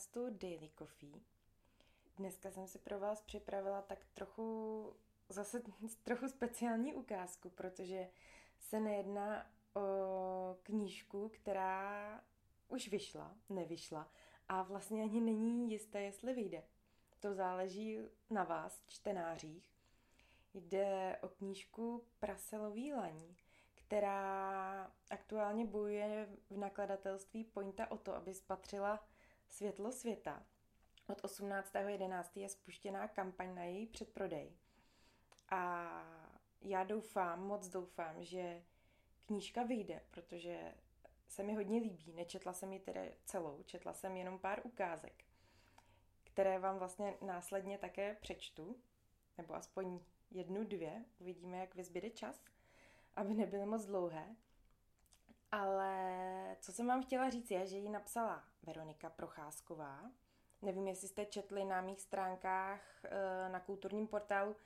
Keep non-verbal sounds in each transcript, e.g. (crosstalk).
podcastu Daily Coffee. Dneska jsem si pro vás připravila tak trochu, zase (laughs) trochu speciální ukázku, protože se nejedná o knížku, která už vyšla, nevyšla a vlastně ani není jisté, jestli vyjde. To záleží na vás, čtenářích. Jde o knížku Praselový laní která aktuálně bojuje v nakladatelství Pointa o to, aby spatřila světlo světa. Od 18.11. je spuštěná kampaň na její předprodej. A já doufám, moc doufám, že knížka vyjde, protože se mi hodně líbí. Nečetla jsem ji tedy celou, četla jsem jenom pár ukázek, které vám vlastně následně také přečtu, nebo aspoň jednu, dvě. Uvidíme, jak vyzbyde čas – aby nebyly moc dlouhé. Ale co jsem vám chtěla říct je, že ji napsala Veronika Procházková. Nevím, jestli jste četli na mých stránkách eh, na kulturním portálu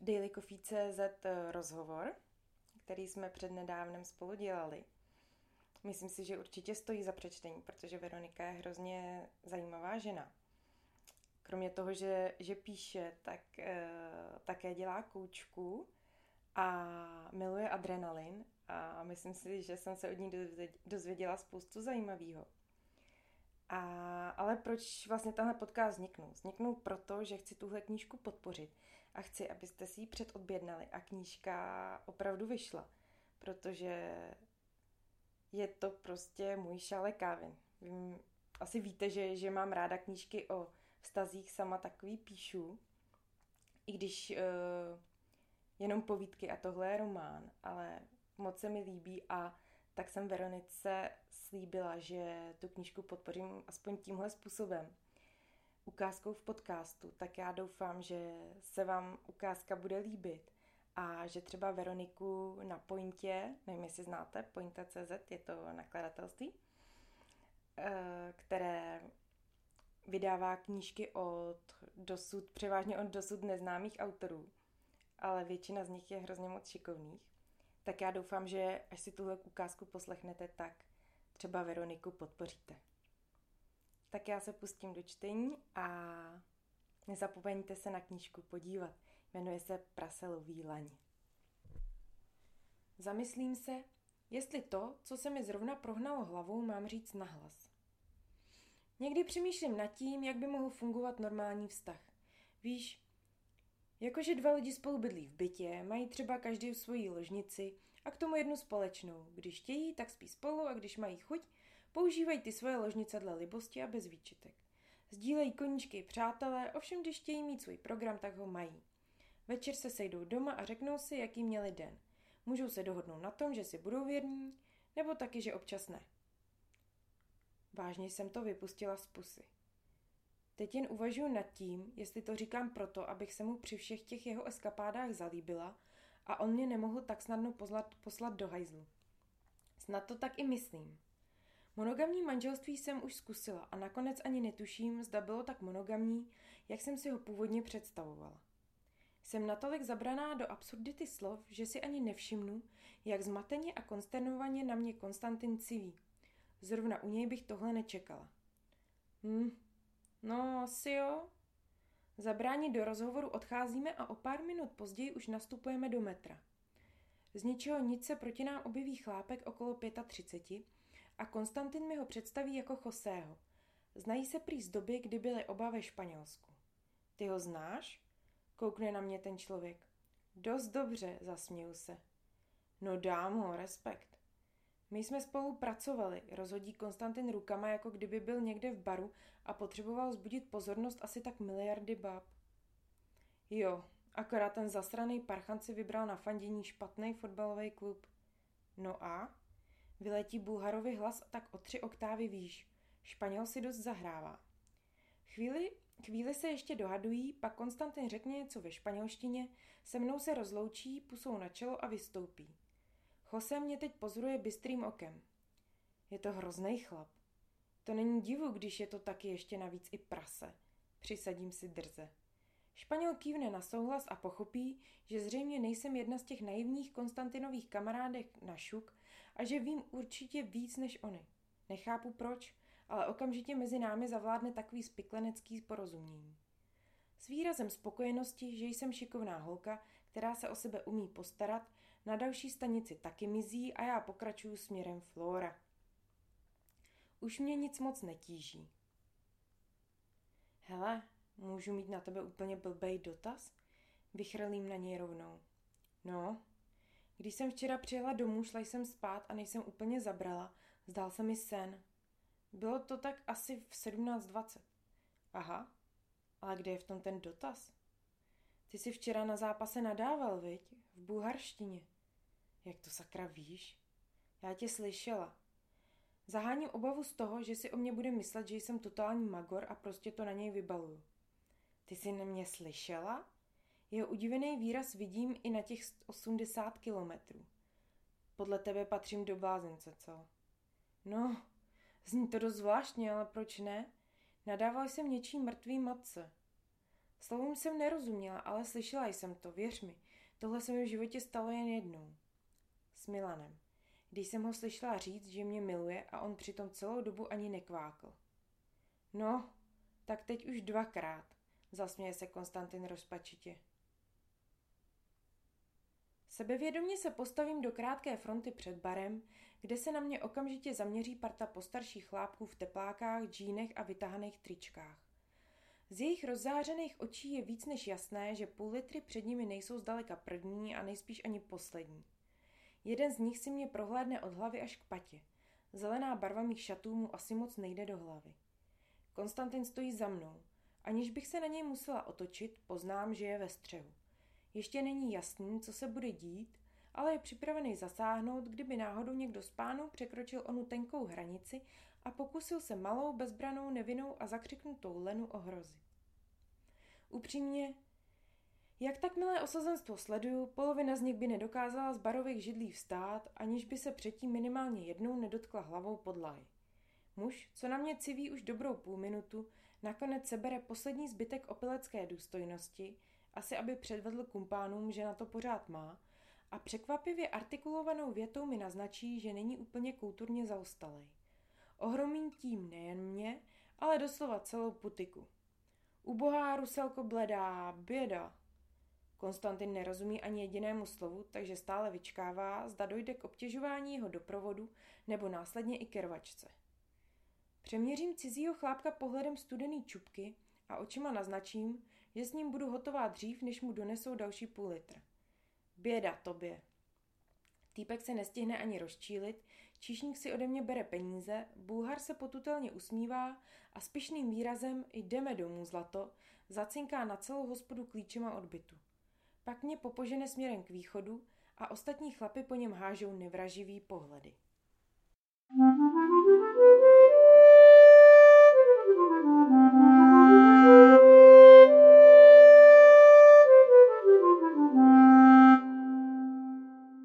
dailycoffee.cz eh, rozhovor, který jsme před nedávnem spolu dělali. Myslím si, že určitě stojí za přečtení, protože Veronika je hrozně zajímavá žena. Kromě toho, že, že píše, tak e, také dělá koučku a miluje adrenalin a myslím si, že jsem se od ní dozvěděla spoustu zajímavého. A, ale proč vlastně tenhle podcast vzniknul? Vzniknul proto, že chci tuhle knížku podpořit a chci, abyste si ji předodbědnali a knížka opravdu vyšla, protože je to prostě můj šále kávy. Vím, asi víte, že, že mám ráda knížky o vztazích, sama takový píšu, i když uh, jenom povídky a tohle je román, ale moc se mi líbí a tak jsem Veronice slíbila, že tu knížku podpořím aspoň tímhle způsobem. Ukázkou v podcastu, tak já doufám, že se vám ukázka bude líbit a že třeba Veroniku na Pointě, nevím, jestli znáte, Pointa.cz, je to nakladatelství, eh, které vydává knížky od dosud, převážně od dosud neznámých autorů ale většina z nich je hrozně moc šikovných. Tak já doufám, že až si tuhle ukázku poslechnete, tak třeba Veroniku podpoříte. Tak já se pustím do čtení a nezapomeňte se na knížku podívat. Jmenuje se Praselový laň. Zamyslím se, jestli to, co se mi zrovna prohnalo hlavou, mám říct nahlas. Někdy přemýšlím nad tím, jak by mohl fungovat normální vztah. Víš, Jakože dva lidi spolu bydlí v bytě, mají třeba každý svoji ložnici a k tomu jednu společnou. Když chtějí, tak spí spolu a když mají chuť, používají ty svoje ložnice dle libosti a bez výčitek. Sdílejí koníčky přátelé, ovšem když chtějí mít svůj program, tak ho mají. Večer se sejdou doma a řeknou si, jaký měli den. Můžou se dohodnout na tom, že si budou věrní, nebo taky, že občas ne. Vážně jsem to vypustila z pusy. Teď jen uvažuji nad tím, jestli to říkám proto, abych se mu při všech těch jeho eskapádách zalíbila a on mě nemohl tak snadno poslat, poslat do hajzlu. Snad to tak i myslím. Monogamní manželství jsem už zkusila a nakonec ani netuším, zda bylo tak monogamní, jak jsem si ho původně představovala. Jsem natolik zabraná do absurdity slov, že si ani nevšimnu, jak zmateně a konsternovaně na mě Konstantin civí. Zrovna u něj bych tohle nečekala. Hm, No, asi jo. Zabránit do rozhovoru odcházíme a o pár minut později už nastupujeme do metra. Z ničeho nic se proti nám objeví chlápek okolo 35 a Konstantin mi ho představí jako Chosého. Znají se prý z doby, kdy byly oba ve Španělsku. Ty ho znáš? Koukne na mě ten člověk. Dost dobře, zasměju se. No dám ho, respekt. My jsme spolu pracovali, rozhodí Konstantin rukama, jako kdyby byl někde v baru a potřeboval zbudit pozornost asi tak miliardy bab. Jo, akorát ten zasraný parchan si vybral na fandění špatný fotbalový klub. No a? Vyletí Bulharovi hlas tak o tři oktávy výš. Španěl si dost zahrává. Chvíli, chvíli se ještě dohadují, pak Konstantin řekne něco ve španělštině, se mnou se rozloučí, pusou na čelo a vystoupí. Jose mě teď pozoruje bystrým okem. Je to hrozný chlap. To není divu, když je to taky ještě navíc i prase. Přisadím si drze. Španěl kývne na souhlas a pochopí, že zřejmě nejsem jedna z těch naivních Konstantinových kamarádek na šuk a že vím určitě víc než oni. Nechápu proč, ale okamžitě mezi námi zavládne takový spiklenecký porozumění. S výrazem spokojenosti, že jsem šikovná holka, která se o sebe umí postarat, na další stanici taky mizí a já pokračuju směrem Flora. Už mě nic moc netíží. Hele, můžu mít na tebe úplně blbej dotaz? Vychrlím na něj rovnou. No, když jsem včera přijela domů, šla jsem spát a než jsem úplně zabrala, zdál se mi sen. Bylo to tak asi v 17.20. Aha, ale kde je v tom ten dotaz? Ty jsi včera na zápase nadával, viď? V bulharštině. Jak to sakra víš? Já tě slyšela. Zaháním obavu z toho, že si o mě bude myslet, že jsem totální magor a prostě to na něj vybaluju. Ty jsi na mě slyšela? Jeho udivený výraz vidím i na těch 80 kilometrů. Podle tebe patřím do blázence, co? No, zní to dost zvláštně, ale proč ne? Nadával jsem něčí mrtvý matce. Slovům jsem nerozuměla, ale slyšela jsem to, věř mi. Tohle se mi v životě stalo jen jednou. S Milanem. Když jsem ho slyšela říct, že mě miluje a on přitom celou dobu ani nekvákl. No, tak teď už dvakrát, zasměje se Konstantin rozpačitě. Sebevědomně se postavím do krátké fronty před barem, kde se na mě okamžitě zaměří parta postarších chlápků v teplákách, džínech a vytahaných tričkách. Z jejich rozzářených očí je víc než jasné, že půl litry před nimi nejsou zdaleka první a nejspíš ani poslední. Jeden z nich si mě prohlédne od hlavy až k patě. Zelená barva mých šatů mu asi moc nejde do hlavy. Konstantin stojí za mnou. Aniž bych se na něj musela otočit, poznám, že je ve střehu. Ještě není jasný, co se bude dít, ale je připravený zasáhnout, kdyby náhodou někdo z pánů překročil onu tenkou hranici a pokusil se malou, bezbranou, nevinnou a zakřiknutou Lenu ohrozit. Upřímně, jak tak milé osazenstvo sleduju, polovina z nich by nedokázala z barových židlí vstát, aniž by se předtím minimálně jednou nedotkla hlavou podlahy. Muž, co na mě civí už dobrou půl minutu, nakonec sebere poslední zbytek opilecké důstojnosti, asi aby předvedl kumpánům, že na to pořád má, a překvapivě artikulovanou větou mi naznačí, že není úplně kulturně zaostalej. Ohromím tím nejen mě, ale doslova celou putiku. Ubohá Ruselko bledá, běda. Konstantin nerozumí ani jedinému slovu, takže stále vyčkává, zda dojde k obtěžování jeho doprovodu nebo následně i ke rvačce. Přeměřím cizího chlápka pohledem studený čupky a očima naznačím, že s ním budu hotová dřív, než mu donesou další půl litr. Běda tobě. Týpek se nestihne ani rozčílit, číšník si ode mě bere peníze, Bulhar se potutelně usmívá a s pišným výrazem jdeme domů zlato, zacinká na celou hospodu klíčema odbytu. Pak mě popožene směrem k východu a ostatní chlapy po něm hážou nevraživý pohledy. Mm-hmm.